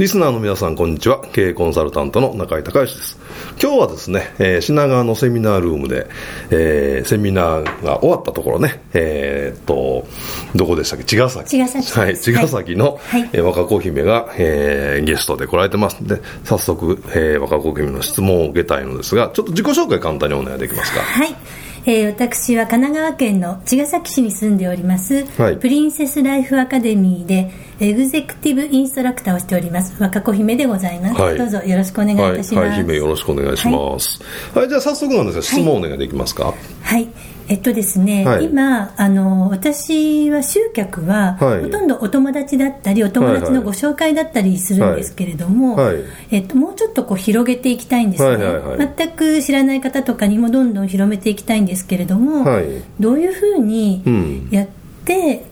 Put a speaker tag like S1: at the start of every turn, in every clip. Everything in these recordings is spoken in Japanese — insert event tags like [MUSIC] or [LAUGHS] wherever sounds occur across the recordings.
S1: リスナーの皆さん、こんにちは。経営コンサルタントの中井隆義です。今日はですね、えー、品川のセミナールームで、えー、セミナーが終わったところね、えー、っと、どこでしたっけ？茅ヶ崎。
S2: 茅ヶ崎。
S1: はい、茅ヶ崎の、はい、えー、若子姫が、えー、ゲストで来られてますで、早速、えー、若子姫の質問を受けたいのですが、ちょっと自己紹介簡単にお願いできますか？
S3: はい。えー、私は神奈川県の茅ヶ崎市に住んでおります、はい、プリンセスライフアカデミーでエグゼクティブインストラクターをしております。若子姫でございます、はい、どうぞよろしくお願いいたします、はい、
S1: はい、姫よろしくお願いします、はい、じゃあ早速なんですが質問お願いできますか？
S3: はい。えっとですね、はい、今あの私は集客は、はい、ほとんどお友達だったりお友達のご紹介だったりするんですけれども、はいはい、えっと、もうちょっとこう広げていきたいんですね、はいはいはい、全く知らない方とかにもどんどん広めていきたいんですけれども、どういうふうにやって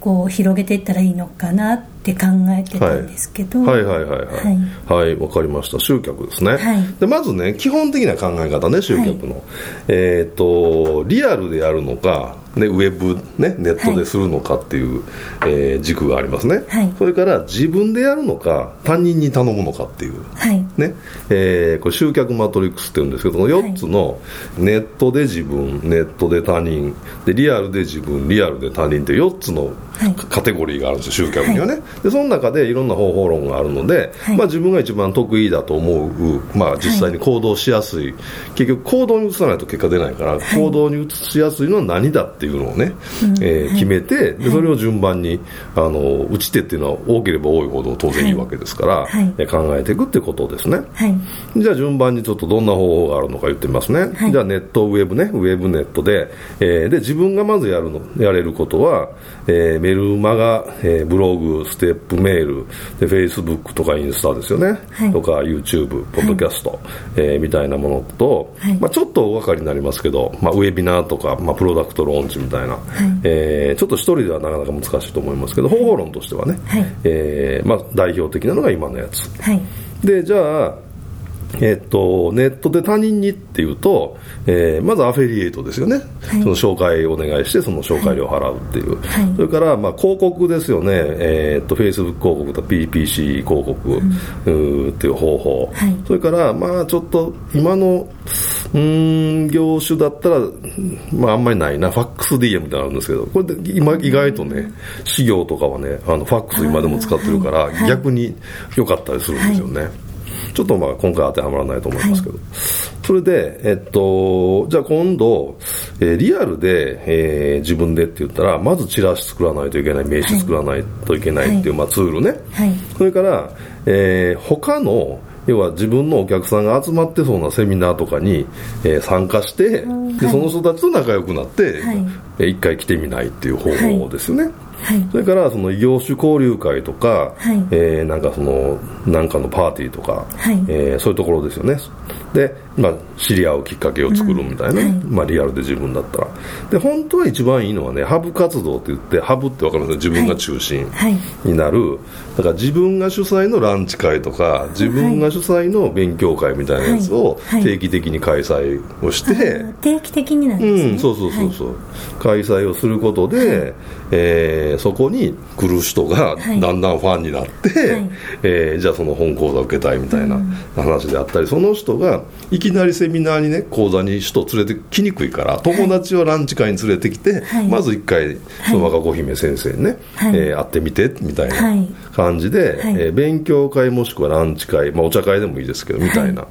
S3: こう広げていったらいいのかなって考えてたんですけど、
S1: はい、はいはいはいはい。わ、はい、かりました。集客ですね、はい、でまずね基本的な考え方ね集客の、はい、えっ、ー、とリアルでやるのかね、ウェブ、ね、ネットでするのかっていう、はい、えー、軸がありますね、はい、それから自分でやるのか他人に頼むのかっていう、はい、ね。えー、これ集客マトリックスっていうんですけどこの4つのネットで自分ネットで他人でリアルで自分リアルで他人って4つのカテゴリーがあるんですよ集客にはね、でその中でいろんな方法論があるので、まあ、自分が一番得意だと思う、まあ、実際に行動しやすい、結局行動に移さないと結果出ないから、行動に移しやすいのは何だっていうのをね、えー、決めてでそれを順番にあの打ち手っていうのは多ければ多いほど当然いいわけですから、はい、考えていくってことですね、はい、じゃあ順番にちょっとどんな方法があるのか言ってみますね、はい、じゃあネットウェブね。ウェブネットで,、えー、で自分がまずやるのやれることは、えー、メルマガ、えー、ブログステップメールでフェイスブックとかインスタですよね、とか YouTube ポッドキャスト、はい、えー、みたいなものと、まあ、ちょっとお分かりになりますけど、まあ、ウェビナーとか、まあ、プロダクトローンチみたいなはい、えー、ちょっと一人ではなかなか難しいと思いますけど方法論としてはね、はい、えー、まあ、代表的なのが今のやつ、はい、でじゃあえっと、ネットで他人にっていうと、えー、まずアフィリエイトですよね、はい、その紹介をお願いしてその紹介料を払うっていう、はい、それから、まあ、広告ですよね、えー、っと Facebook 広告と PPC 広告、うん、っていう方法、はい、それから、まあ、ちょっと今のうん業種だったら、まあ、あんまりないな。ファックス DM ってあるんですけどこれで今意外とね事業とかはねあのファックス今でも使ってるから、逆に良かったりするんですよね。ちょっとまあ今回当てはまらないと思いますけど、はい、それで、えっと、じゃあ今度、えー、リアルで、えー、自分でって言ったら、まずチラシ作らないといけない、名刺作らないといけないっていう、はい、まあ、ツールね、はい、それから、えー、他の要は自分のお客さんが集まってそうなセミナーとかに、えー、参加して、でその人たちと仲良くなって、はい、えー、一回来てみないっていう方法ですよね。はい、それからその異業種交流会とか、はい、えー、なんかそのなんかのパーティーとか、はい、えー、そういうところですよね。で、まあ、知り合うきっかけを作るみたいな、うん、まあ、リアルで自分だったら。で本当は一番いいのはねハブ活動って言ってハブって分かるんですよ。自分が中心になる、だから自分が主催のランチ会とか自分が主催の勉強会みたいなやつを定期的に開催をして、
S3: 定期的になんですね、うん、
S1: そうそうそうそう、開催をすることで、えー、そこに来る人がだんだんファンになって、はい、えー、じゃあその本講座を受けたいみたいな話であったり、その人がいきなりセミナーにね講座に人連れてきにくいから友達をランチ会に連れてきて、はい、まず一回その若子姫先生にね、はい、えー、会ってみてみたいな感じで、はい、えー、勉強会もしくはランチ会、まあ、お茶会でもいいですけどみたいな、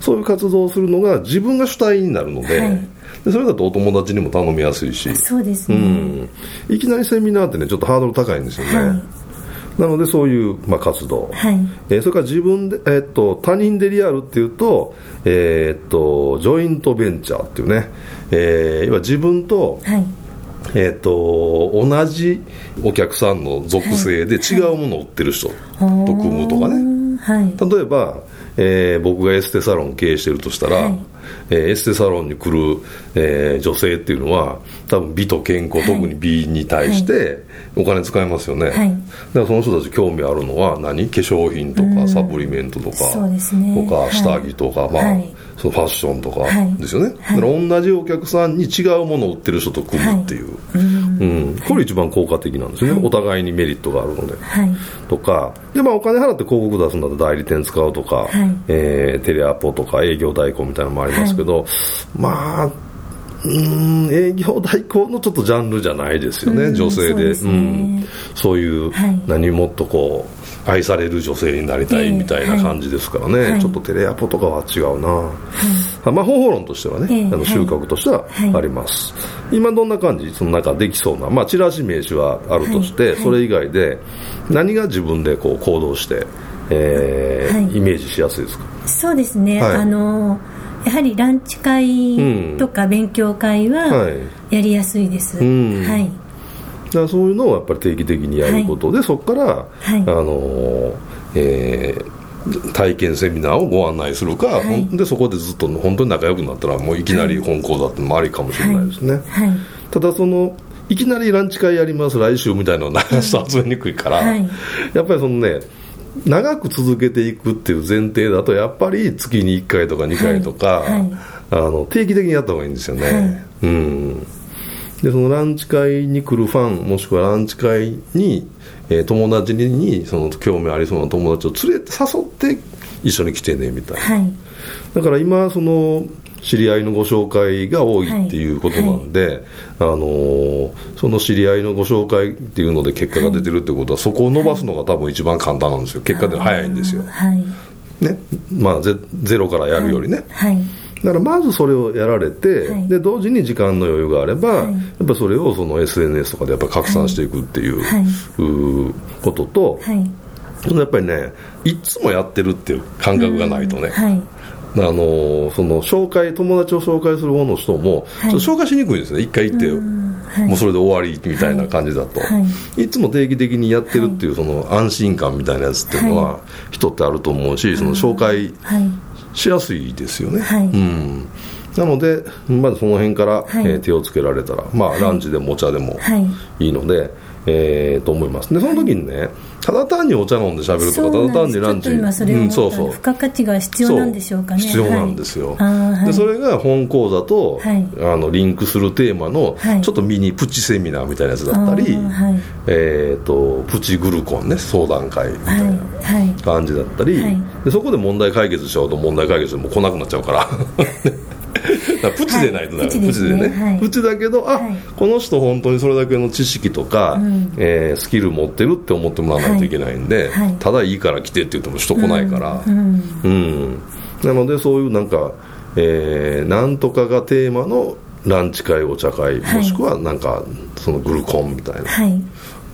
S1: そういう活動をするのが自分が主体になるので。でそれだとお友達にも頼みやすいし。
S3: そうですね、う
S1: ん、いきなりセミナーってねちょっとハードル高いんですよね、はい、なのでそういう、まあ、活動、はい。えー、それから自分で、えー、っと他人でリアルっていうと,、えー、っとジョイントベンチャーっていうね、えー、要は自分と、はい。えーと、同じお客さんの属性で違うものを売ってる人と組むとかね、はい、例えば、えー、僕がエステサロン経営してるとしたら、はい。えー、エステサロンに来る、えー、女性っていうのは多分美と健康、はい、特に美に対してお金使いますよね、はい、だからその人たち興味あるのは何？化粧品とかサプリメントとか、
S3: そうね、
S1: とか下着とか、まあ、そのファッションとかですよね、だから同じお客さんに違うものを売ってる人と組むっていう、うん、これ一番効果的なんですよね、お互いにメリットがあるので、とかで、まあ、お金払って広告出すんだと代理店使うとか、はい、えー、テレアポとか営業代行みたいなのもありますけど、まあうん営業代行のちょっとジャンルじゃないですよね、うん、女性で。そう、ね、うん、そういう、はい、何もっとこう愛される女性になりたいみたいな感じですからね、ちょっとテレアポとかは違うな、はい、まあ方法論としてはね、えー、あの収穫としてはあります、今どんな感じその中できそうな、まあ、チラシ名刺はあるとして、それ以外で何が自分でこう行動して、えーイメージしやすいですか？
S3: そうですね、あのーやはりランチ会とか勉強会はやりやすいです、うん。はい、
S1: だそういうのをやっぱり定期的にやることで、はい、そこから、はい、あのえー、体験セミナーをご案内するか、はい、でそこでずっと本当に仲良くなったらもういきなり本講座ってもありかもしれないですね、ただそのいきなりランチ会やります来週みたいなのを流すと集めにくいから、やっぱりそのね長く続けていくっていう前提だとやっぱり月に1回とか2回とか、はい。はい、あの定期的にやった方がいいんですよね、はい、うん。でそのランチ会に来るファンもしくはランチ会に、えー、友達にその興味ありそうな友達を連れて誘って一緒に来てねみたいな、だから今その知り合いのご紹介が多いっていうことなんで、はい。はい、あのー、その知り合いのご紹介っていうので結果が出てるってことは、そこを伸ばすのが多分一番簡単なんですよ。結果で早いんですよ、ね。まあゼ、ゼロからやるよりね、だからまずそれをやられて、はい、で同時に時間の余裕があれば、はい、やっぱそれをその SNS とかでやっぱ拡散していくっていう,、うことと、やっぱりねいつもやってるっていう感覚がないとね、あのその紹介友達を紹介する方の人も、はい、紹介しにくいですね。一回行って、はい、もうそれで終わりみたいな感じだと、はい、い。つも定期的にやってるっていうその安心感みたいなやつっていうのは人ってあると思うしその紹介しやすいですよね、うんなのでまずその辺から、えー、手をつけられたら、まあ、ランチでもお茶でもい。いので、ええー、と思います。でその時にね、ただ単にお茶飲んで喋るとかただ単にランチ。
S3: 今それうん、そうそう。付加価値が必要なんでしょうかね。
S1: 必要なんですよ、はい、でそれが本講座と、はい、あのリンクするテーマの、ちょっとミニプチセミナーみたいなやつだったり、はい、えーと、プチグルコンね相談会みたいな感じだったり、でそこで問題解決しちゃうと問題解決も来なくなっちゃうから [LAUGHS] プチでないとダメ、はい、プチでね、はい、プチだけどあ、はい、この人本当にそれだけの知識とか、うん、えー、スキル持ってるって思ってもらわないといけないんで、はい、ただいいから来てって言っても人来ないから、うん、うん、なのでそういうなんか、えー、なんとかがテーマのランチ会お茶会、もしくはなんかそのグルコンみたい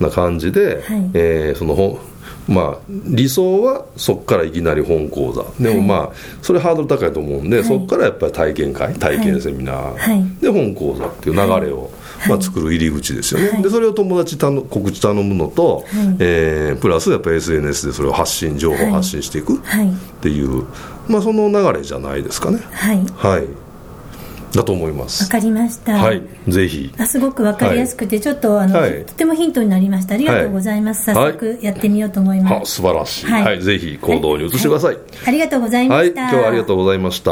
S1: な,、な感じで、はい、えー、そのまあ、理想はそこからいきなり本講座。でもまあそれハードル高いと思うんで、はい、そこからやっぱり体験会体験セミナー。で本講座っていう流れを、まあ、作る入り口ですよね、はい、でそれを友達たの告知頼むのと、はい、えー、プラスやっぱ SNS でそれを発信情報発信していくっていう、まあ、その流れじゃないですかね。
S3: はい、
S1: はいだと思います。
S3: わかりました。
S1: はい。ぜひ。
S3: あすごくわかりやすくて、はい、ちょっとあの、はい、とてもヒントになりました。ありがとうございます、はい、早速やってみようと思います、
S1: 素晴らしい、はい。ぜひ行動に移してください、
S3: ありがとうございました。
S1: 今日はありがとうございました。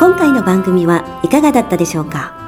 S2: 今回の番組はいかがだったでしょうか？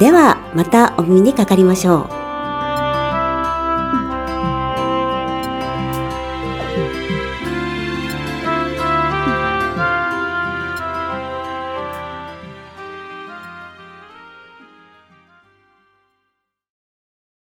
S2: では、またお耳にかかりましょう。